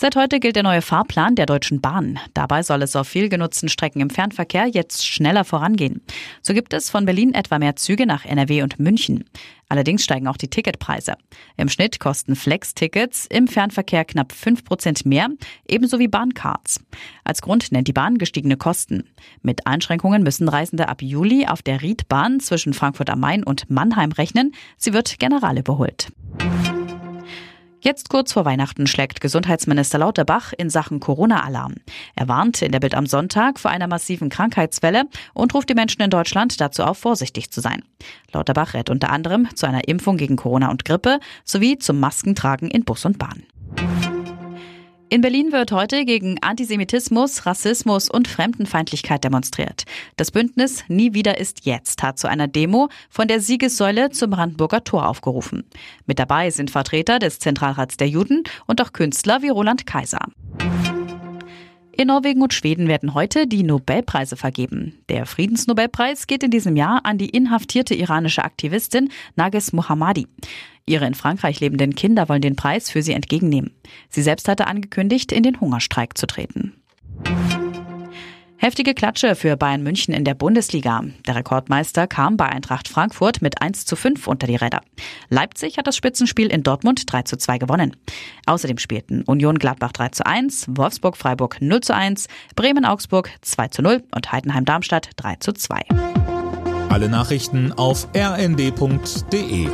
Seit heute gilt der neue Fahrplan der Deutschen Bahn. Dabei soll es auf viel genutzten Strecken im Fernverkehr jetzt schneller vorangehen. So gibt es von Berlin etwa mehr Züge nach NRW und München. Allerdings steigen auch die Ticketpreise. Im Schnitt kosten Flex-Tickets im Fernverkehr knapp 5 Prozent mehr, ebenso wie Bahncards. Als Grund nennt die Bahn gestiegene Kosten. Mit Einschränkungen müssen Reisende ab Juli auf der Riedbahn zwischen Frankfurt am Main und Mannheim rechnen. Sie wird general überholt. Jetzt kurz vor Weihnachten schlägt Gesundheitsminister Lauterbach in Sachen Corona-Alarm. Er warnt in der Bild am Sonntag vor einer massiven Krankheitswelle und ruft die Menschen in Deutschland dazu auf, vorsichtig zu sein. Lauterbach rät unter anderem zu einer Impfung gegen Corona und Grippe sowie zum Maskentragen in Bus und Bahn. In Berlin wird heute gegen Antisemitismus, Rassismus und Fremdenfeindlichkeit demonstriert. Das Bündnis Nie wieder ist jetzt hat zu einer Demo von der Siegessäule zum Brandenburger Tor aufgerufen. Mit dabei sind Vertreter des Zentralrats der Juden und auch Künstler wie Roland Kaiser. In Norwegen und Schweden werden heute die Nobelpreise vergeben. Der Friedensnobelpreis geht in diesem Jahr an die inhaftierte iranische Aktivistin Nages Mohammadi. Ihre in Frankreich lebenden Kinder wollen den Preis für sie entgegennehmen. Sie selbst hatte angekündigt, in den Hungerstreik zu treten. Heftige Klatsche für Bayern München in der Bundesliga. Der Rekordmeister kam bei Eintracht Frankfurt mit 1 zu 5 unter die Räder. Leipzig hat das Spitzenspiel in Dortmund 3 zu 2 gewonnen. Außerdem spielten Union Gladbach 3 zu 1, Wolfsburg Freiburg 0 zu 1, Bremen Augsburg 2 zu 0 und Heidenheim Darmstadt 3 zu 2. Alle Nachrichten auf rnd.de